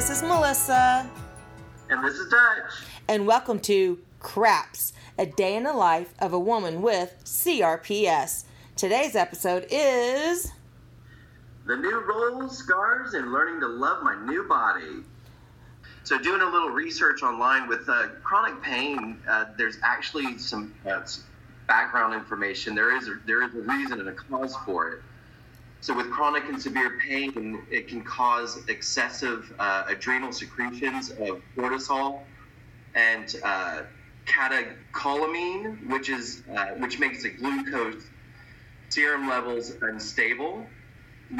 this is Melissa. And this is Dutch. And welcome to Craps, a day in the life of a woman with CRPS. Today's episode is The New Rolls, Scars, and Learning to Love My New Body. So, doing a little research online with uh, chronic pain, uh, there's actually some uh, background information. There is a, there is a reason and a cause for it. So, with chronic and severe pain, it can cause excessive uh, adrenal secretions of cortisol and uh, catecholamine, which is uh, which makes the glucose serum levels unstable.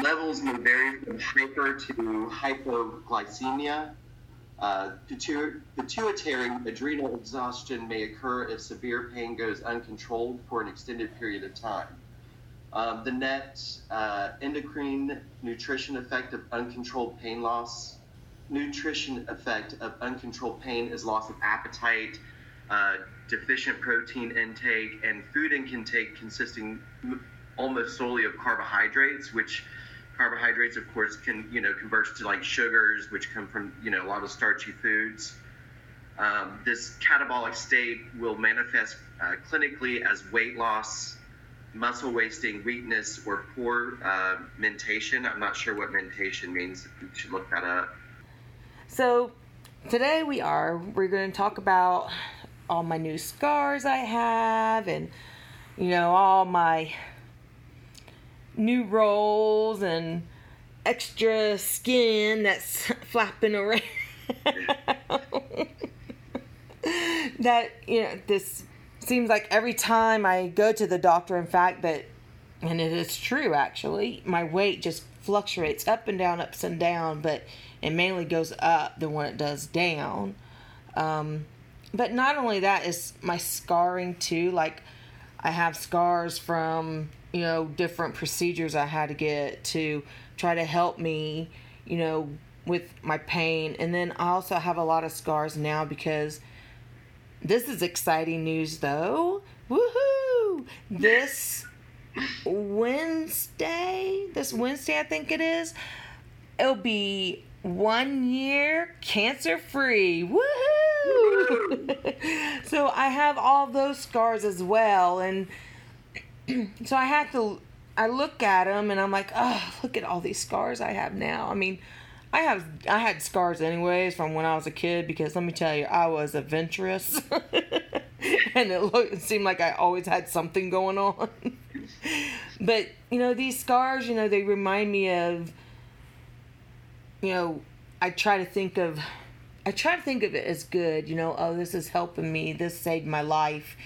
Levels may vary from hyper to hypoglycemia. Uh, pituitary adrenal exhaustion may occur if severe pain goes uncontrolled for an extended period of time. Um, the net uh, endocrine nutrition effect of uncontrolled pain loss. Nutrition effect of uncontrolled pain is loss of appetite, uh, deficient protein intake, and food intake consisting almost solely of carbohydrates, which carbohydrates, of course, can you know convert to like sugars, which come from you know a lot of starchy foods. Um, this catabolic state will manifest uh, clinically as weight loss, muscle wasting, weakness, or poor uh, mentation. I'm not sure what mentation means. You should look that up. So today we are we're going to talk about all my new scars I have and you know all my new rolls and extra skin that's flapping around. that you know this seems like every time I go to the doctor, in fact, that and it is true actually, my weight just fluctuates up and down, ups and down, but it mainly goes up than when it does down. Um, but not only that is my scarring too. Like I have scars from you know different procedures I had to get to try to help me, you know, with my pain, and then I also have a lot of scars now because this is exciting news though. Woohoo! This Wednesday, this Wednesday I think it is, it'll be one year cancer free. Woohoo! so I have all those scars as well, and so I have to. I look at them and I'm like, oh, look at all these scars I have now. I mean, I have I had scars anyways from when I was a kid because let me tell you, I was adventurous, and it looked it seemed like I always had something going on. but you know, these scars, you know, they remind me of. You know, I try to think of, I try to think of it as good. You know, oh, this is helping me. This saved my life.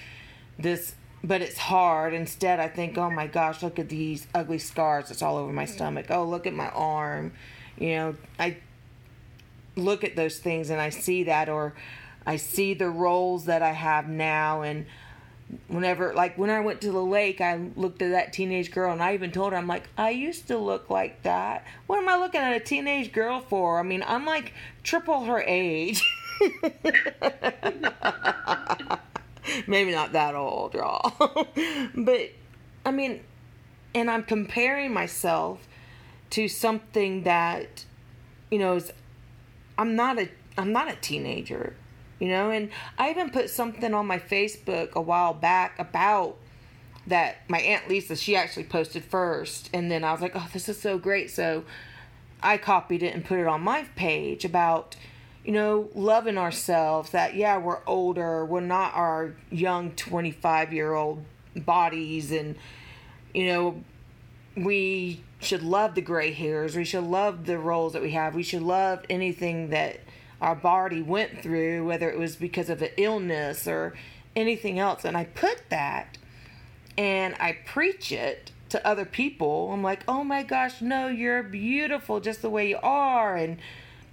This but it's hard. Instead, I think, oh my gosh, look at these ugly scars that's all over my mm-hmm. stomach. Oh, look at my arm you know, I look at those things and I see that, or I see the rolls that I have now. And whenever, like when I went to the lake, I looked at that teenage girl and I even told her, I'm like, I used to look like that. What am I looking at a teenage girl for? I mean, I'm like triple her age. Maybe not that old, y'all. but I mean, and I'm comparing myself to something that you know is I'm not a I'm not a teenager, you know, and I even put something on my Facebook a while back about that my aunt Lisa she actually posted first. And then I was like, "Oh, this is so great." So I copied it and put it on my page about you know, loving ourselves that yeah, we're older, we're not our young 25 year old bodies. And you know, we should love the gray hairs. We should love the rolls that we have. We should love anything that our body went through, whether it was because of an illness or anything else. And I put that and I preach it to other people. I'm like, oh my gosh, no, you're beautiful just the way you are. And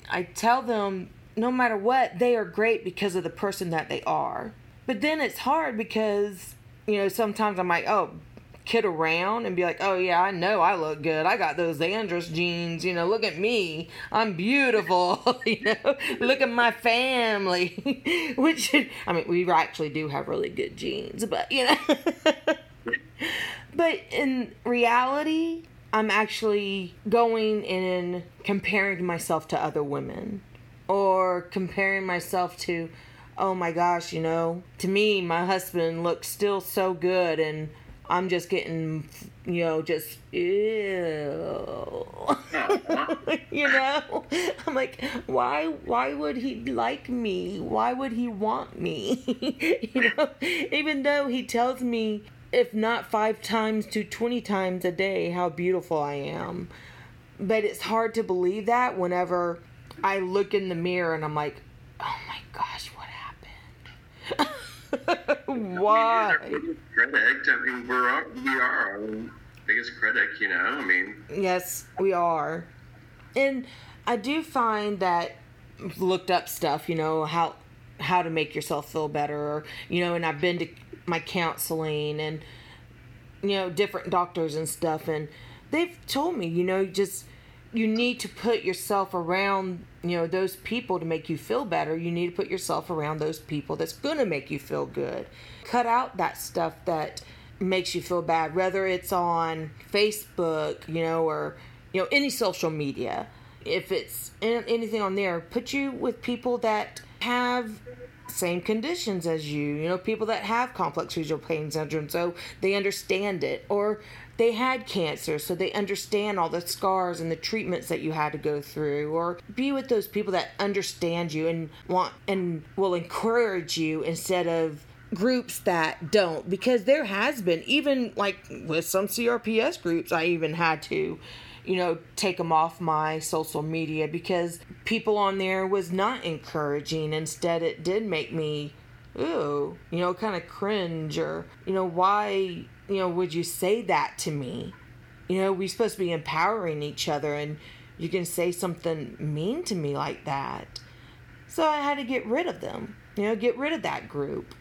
I tell them, no matter what, they are great because of the person that they are. But then it's hard because, you know, sometimes I'm like, oh, kid around and be like, oh yeah, I know I look good. I got those Andros jeans. You know, look at me. I'm beautiful. you know, look at my family. Which, I mean, we actually do have really good genes, but you know. but in reality, I'm actually going and comparing myself to other women. or comparing myself to oh my gosh, you know, to me, my husband looks still so good, and I'm just getting, you know, just ew. you know, I'm like, why? Why would he like me? Why would he want me? you know, even though he tells me, if not five times to twenty times a day, how beautiful I am. But it's hard to believe that whenever I look in the mirror and I'm like, oh my gosh? Why? Critic. I mean, we're we are our biggest critic. You know. I mean. Yes, we are. And I do find that looked up stuff, you know, how how to make yourself feel better, you know, and I've been to my counseling and you know different doctors and stuff, and they've told me, you know, just you need to put yourself around you know those people to make you feel better. You need to put yourself around those people that's going to make you feel good. Cut out that stuff that makes you feel bad whether it's on facebook you know or you know any social media. If it's anything on there put you with people that have same conditions as you you know people that have complex regional pain syndrome so they understand it or they had cancer, so they understand all the scars and the treatments that you had to go through, or be with those people that understand you and want and will encourage you instead of groups that don't because there has been even like with some CRPS groups I even had to you know take them off my social media because people on there was not encouraging instead it did make me ooh you know kind of cringe or you know why you know, would you say that to me? You know, we're supposed to be empowering each other, and you can say something mean to me like that. So I had to get rid of them, you know, get rid of that group.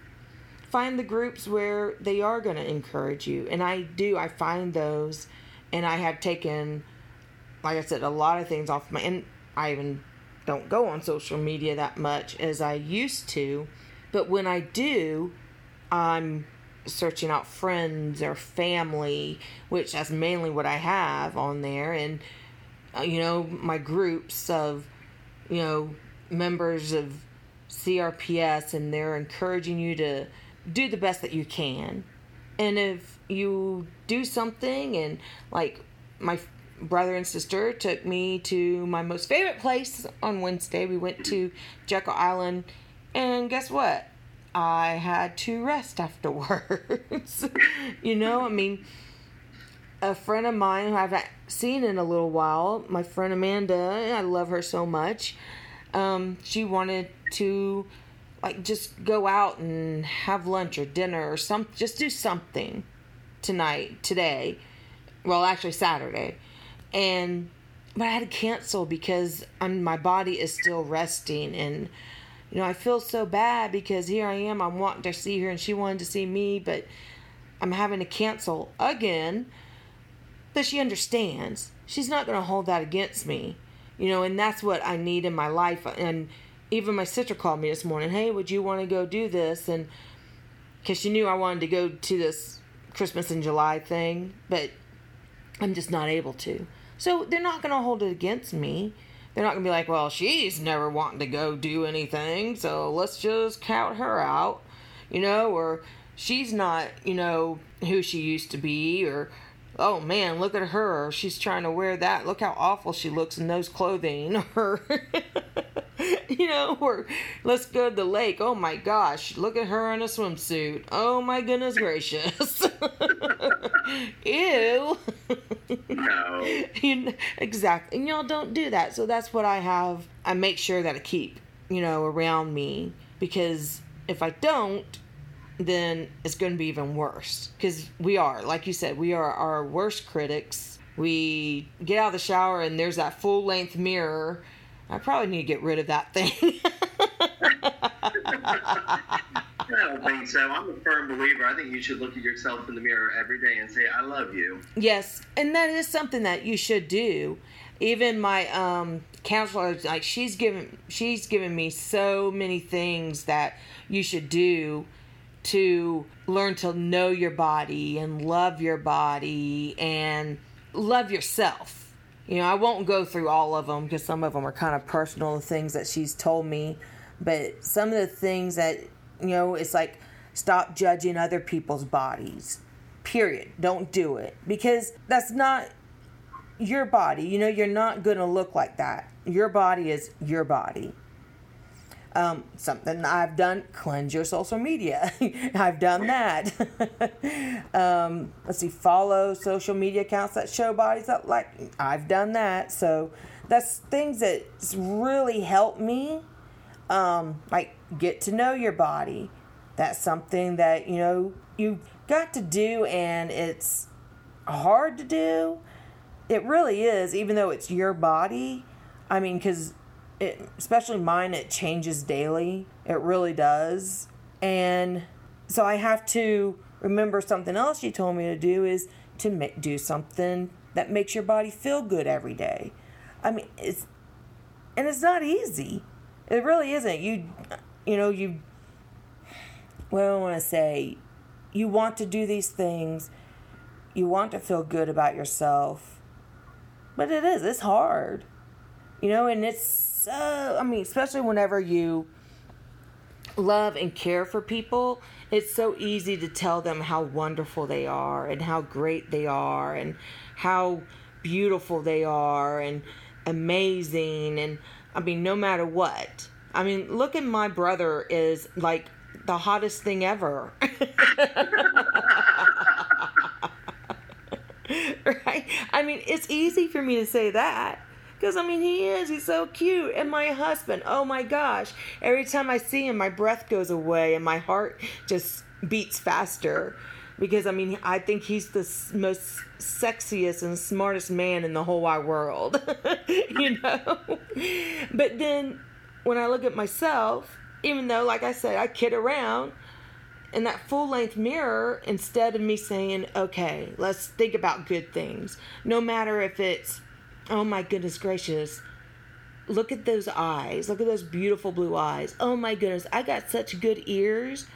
Find the groups where they are going to encourage you. And I do, I find those, and I have taken, like I said, a lot of things off my, and I even don't go on social media that much as I used to. But when I do, I'm searching out friends or family, which that's mainly what I have on there, and uh, you know my groups of you know members of CRPS, and they're encouraging you to do the best that you can. And if you do something, and like my brother and sister took me to my most favorite place on Wednesday, we went to Jekyll Island, and guess what? I had to rest afterwards. you know, I mean, a friend of mine who I've seen in a little while, my friend Amanda, I love her so much. Um, she wanted to like just go out and have lunch or dinner or some just do something tonight today well actually saturday and but i had to cancel because I'm, my body is still resting and you know, I feel so bad because here I am, I'm wanting to see her and she wanted to see me, but I'm having to cancel again. But she understands. She's not going to hold that against me. You know, and that's what I need in my life. And even my sister called me this morning, hey, would you want to go do this? And because she knew I wanted to go to this Christmas in July thing, but I'm just not able to. So they're not going to hold it against me. They're not gonna be like, well, she's never wanting to go do anything, so let's just count her out, you know, or she's not, you know, who she used to be, or oh man, look at her, she's trying to wear that. Look how awful she looks in those clothing, or you know, or let's go to the lake. Oh my gosh, look at her in a swimsuit. Oh my goodness gracious. Ew. Know, exactly. And y'all don't do that. So that's what I have. I make sure that I keep, you know, around me because if I don't, then it's going to be even worse. Because we are, like you said, we are our worst critics. We get out of the shower and there's that full length mirror. I probably need to get rid of that thing. I don't think so. I'm a firm believer. I think you should look at yourself in the mirror every day and say, I love you. Yes, and that is something that you should do. Even my um, counselor, like she's given, she's given me so many things that you should do to learn to know your body and love your body and love yourself You know, I won't go through all of them because some of them are kind of personal things that she's told me. But some of the things that, you know, it's like stop judging other people's bodies. Period. Don't do it because that's not your body. You know, you're not going to look like that. Your body is your body. Um, something I've done, cleanse your social media. I've done that. um, let's see, follow social media accounts that show bodies that like. I've done that. So that's things that really help me. Um, like get to know your body. That's something that you know you've got to do, and it's hard to do. It really is, even though it's your body. I mean, because it, especially mine, it changes daily. It really does. And so I have to remember something else she told me to do is to do something that makes your body feel good every day. I mean, it's and it's not easy. It really isn't. You you know, you what do I want to say? You want to do these things. You want to feel good about yourself. But it is. It's hard. You know, and it's so, I mean, especially whenever you love and care for people, it's so easy to tell them how wonderful they are and how great they are and how beautiful they are and amazing. And I mean, no matter what. I mean, look at my brother is like the hottest thing ever. right? I mean, it's easy for me to say that because, I mean, he is. He's so cute. And my husband, oh my gosh. Every time I see him, my breath goes away and my heart just beats faster. Because, I mean, I think he's the most sexiest and smartest man in the whole wide world. you know? But then when I look at myself, even though, like I said, I kid around, in that full length mirror, instead of me saying, okay, let's think about good things, no matter if it's Oh my goodness gracious. Look at those eyes. Look at those beautiful blue eyes. Oh my goodness. I got such good ears.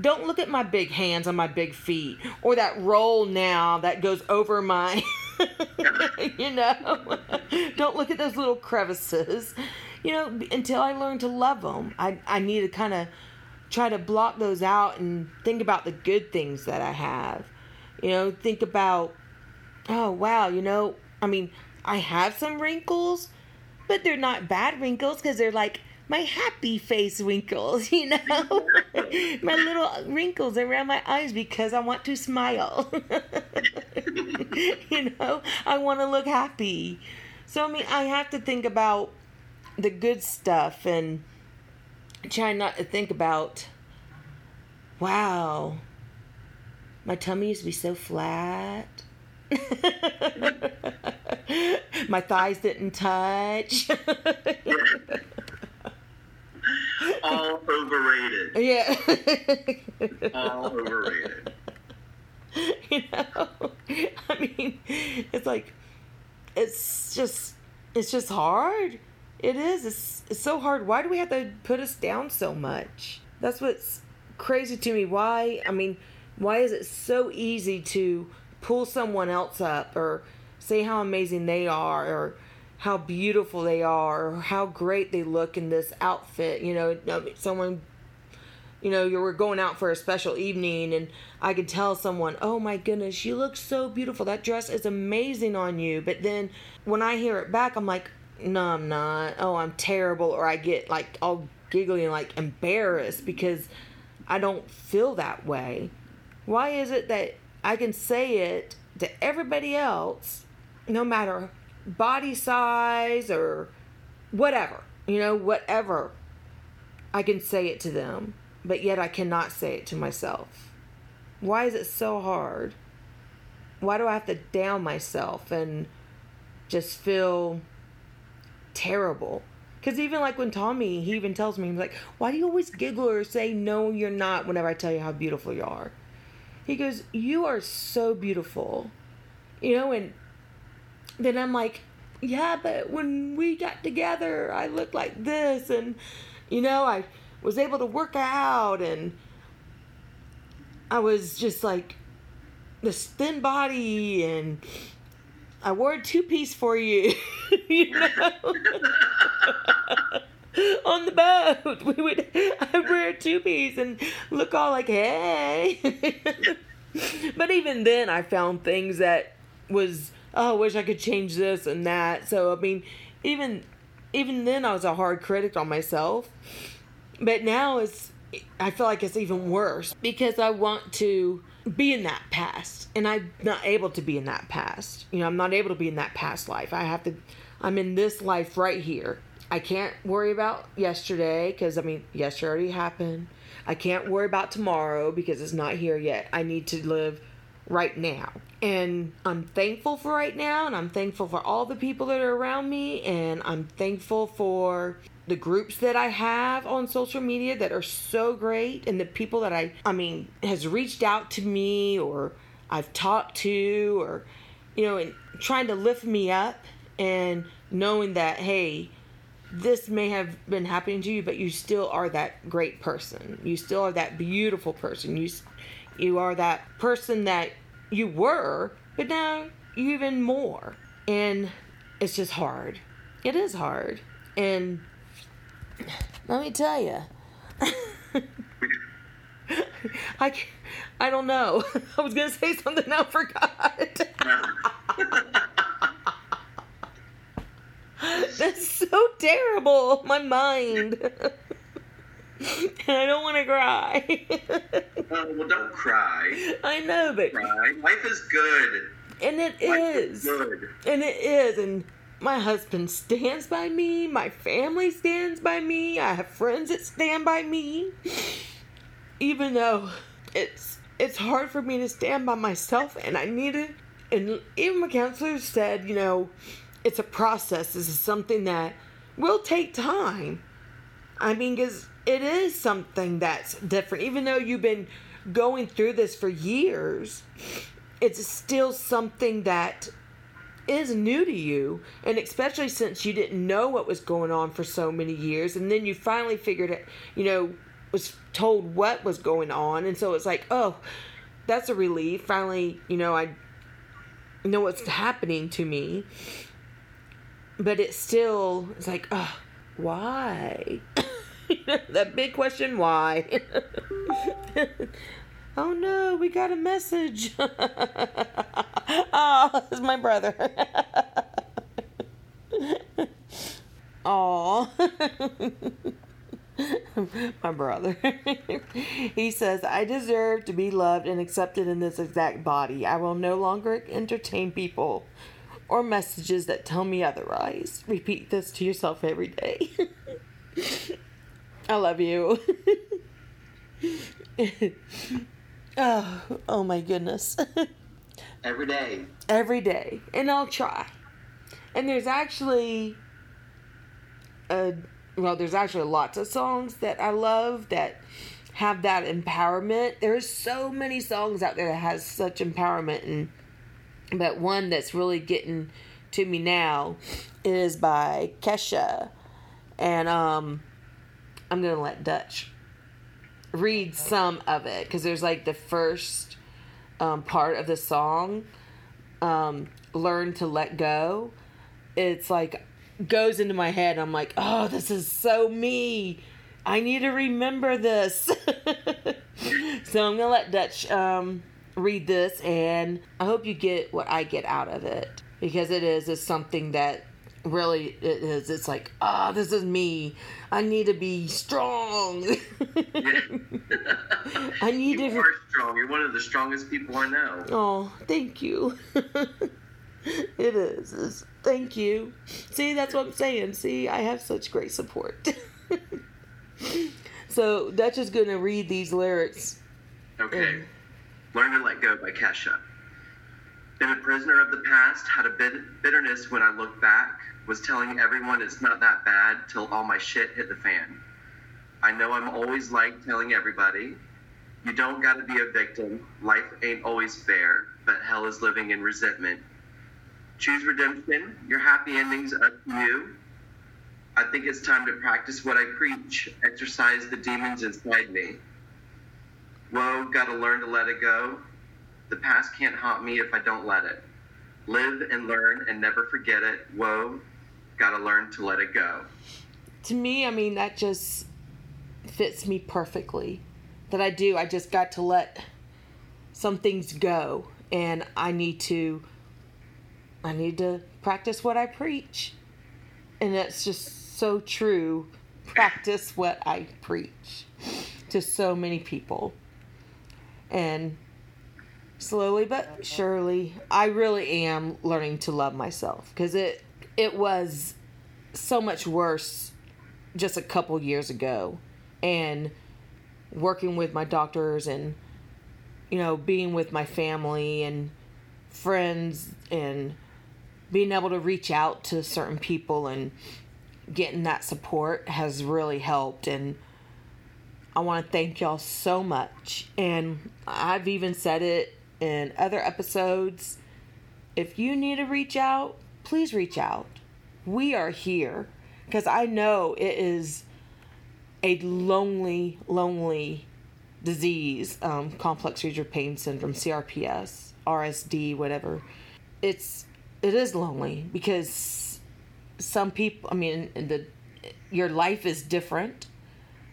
Don't look at my big hands on my big feet or that roll now that goes over my, you know. Don't look at those little crevices. You know, until I learn to love them, I, I need to kind of try to block those out and think about the good things that I have. You know, think about, oh, wow, you know, I mean, I have some wrinkles, but they're not bad wrinkles because they're like my happy face wrinkles, you know? my little wrinkles around my eyes because I want to smile. you know, I want to look happy. So, I mean, I have to think about the good stuff and try not to think about, wow, my tummy used to be so flat. My thighs didn't touch. All overrated. Yeah. All overrated. You know, I mean, it's like, it's just, it's just hard. It is. It's, it's so hard. Why do we have to put us down so much? That's what's crazy to me. Why? I mean, why is it so easy to pull someone else up or say how amazing they are or how beautiful they are or how great they look in this outfit. You know, someone, you know, you were going out for a special evening and I could tell someone, oh my goodness, you look so beautiful. That dress is amazing on you. But then when I hear it back, I'm like, no, I'm not. Oh, I'm terrible. Or I get like all giggly and like embarrassed because I don't feel that way. Why is it that I can say it to everybody else no matter body size or whatever, you know, whatever, I can say it to them, but yet I cannot say it to myself. Why is it so hard? Why do I have to down myself and just feel terrible? Because even like when Tommy, he even tells me, he's like, why do you always giggle or say, no, you're not, whenever I tell you how beautiful you are? He goes, you are so beautiful. You know, and then I'm like, yeah, but when we got together, I looked like this, and you know, I was able to work out, and I was just like this thin body, and I wore a two piece for you. you know? On the boat, we would I wear a two piece and look all like, hey. but even then, I found things that was, oh, I wish I could change this and that. So I mean, even even then, I was a hard critic on myself. But now it's, I feel like it's even worse because I want to be in that past and I'm not able to be in that past. You know, I'm not able to be in that past life. I have to, I'm in this life right here. I can't worry about yesterday because, I mean, yesterday already happened. I can't worry about tomorrow because it's not here yet. I need to live right now. And I'm thankful for right now, and I'm thankful for all the people that are around me, and I'm thankful for the groups that I have on social media that are so great, and the people that I, I mean, has reached out to me or I've talked to, or, you know, and trying to lift me up, and knowing that, hey, this may have been happening to you, but you still are that great person. You still are that beautiful person. You you are that person that you were, but now you even more. And it's just hard. It is hard. And let me tell you, I, I don't know. I was going to say something, I forgot. That's so terrible. My mind. and I don't want to cry. oh, well, don't cry. I know, but cry. Life is good. And it is. is good. And it is. And my husband stands by me. My family stands by me. I have friends that stand by me. Even though it's it's hard for me to stand by myself, and I need it. And even my counselor said, you know, it's a process. This is something that will take time. I mean, because it is something that's different. Even though you've been going through this for years, it's still something that is new to you. And especially since you didn't know what was going on for so many years. And then you finally figured it, you know, was told what was going on. And so it's like, oh, that's a relief. Finally, you know, I know what's happening to me. But it's still, it's like, oh, why? that big question, why? oh no, we got a message. oh, it's my brother. Oh, my brother. he says, I deserve to be loved and accepted in this exact body. I will no longer entertain people or messages that tell me otherwise. Repeat this to yourself every day. I love you. oh, oh my goodness. Every day. Every day. And I'll try. And there's actually a well, there's actually lots of songs that I love that have that empowerment. There's so many songs out there that has such empowerment and but one that's really getting to me now is by Kesha. And um I'm gonna let Dutch read some of it because there's like the first um, part of the song, um, "Learn to Let Go." It's like goes into my head. I'm like, oh, this is so me. I need to remember this. so I'm gonna let Dutch um, read this, and I hope you get what I get out of it because it is is something that really it is it's like ah oh, this is me. I need to be strong. I need You to are strong. You're one of the strongest people I know. oh thank you. It is It's- thank you. See that's what i'm saying. See i have such great support. So dutch is going to read these lyrics. Okay. Learn to Let Go by Kesha. Been a prisoner of the past, had a bit bitterness when I look back, was telling everyone it's not that bad till all my shit hit the fan. I know I'm always like telling everybody, you don't gotta be a victim, life ain't always fair, but hell is living in resentment. Choose redemption, your happy ending's up to you. I think it's time to practice what I preach, exercise the demons inside me. Whoa, gotta learn to let it go. The past can't haunt me if I don't let it. Live and learn and never forget it. Whoa, gotta learn to let it go. To me, I mean, that just fits me perfectly. That I do. I just got to let some things go. And I need to. I need to practice what I preach. And that's just so true. Practice what I preach to so many people. And slowly but surely, I really am learning to love myself because it it was so much worse just a couple years ago. And working with my doctors and you know being with my family and friends and being able to reach out to certain people and getting that support has really helped. And I want to thank y'all so much. And I've even said it in other episodes if you need to reach out please reach out we are here because I know it is a lonely, lonely disease, um, complex regional pain syndrome, CRPS, RSD, whatever. It's it is lonely because some people. I mean, the your life is different,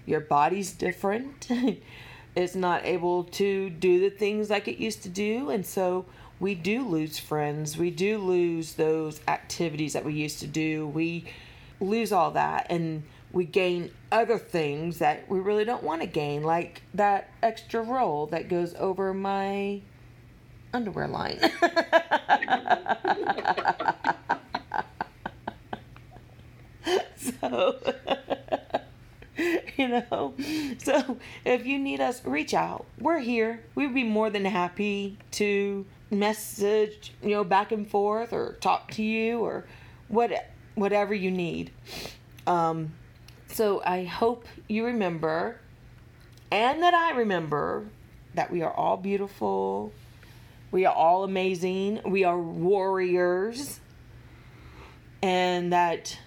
your body's different. it's not able to do the things like it used to do, and so we do lose friends. We do lose those activities that we used to do. We lose all that and we gain other things that we really don't want to gain, like that extra roll that goes over my underwear line. so, you know, so if you need us, reach out. We're here. We'd be more than happy to message, you know, back and forth or talk to you or what whatever you need. Um, so I hope you remember and that I remember that we are all beautiful. We are all amazing. We are warriors. And that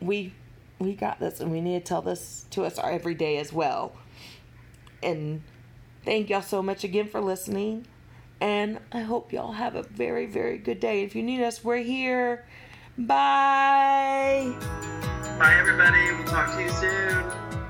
we we got this and we need to tell this to us every day as well. And thank y'all so much again for listening. And I hope y'all have a very, very good day. If you need us, we're here. Bye. Bye, everybody. We'll talk to you soon.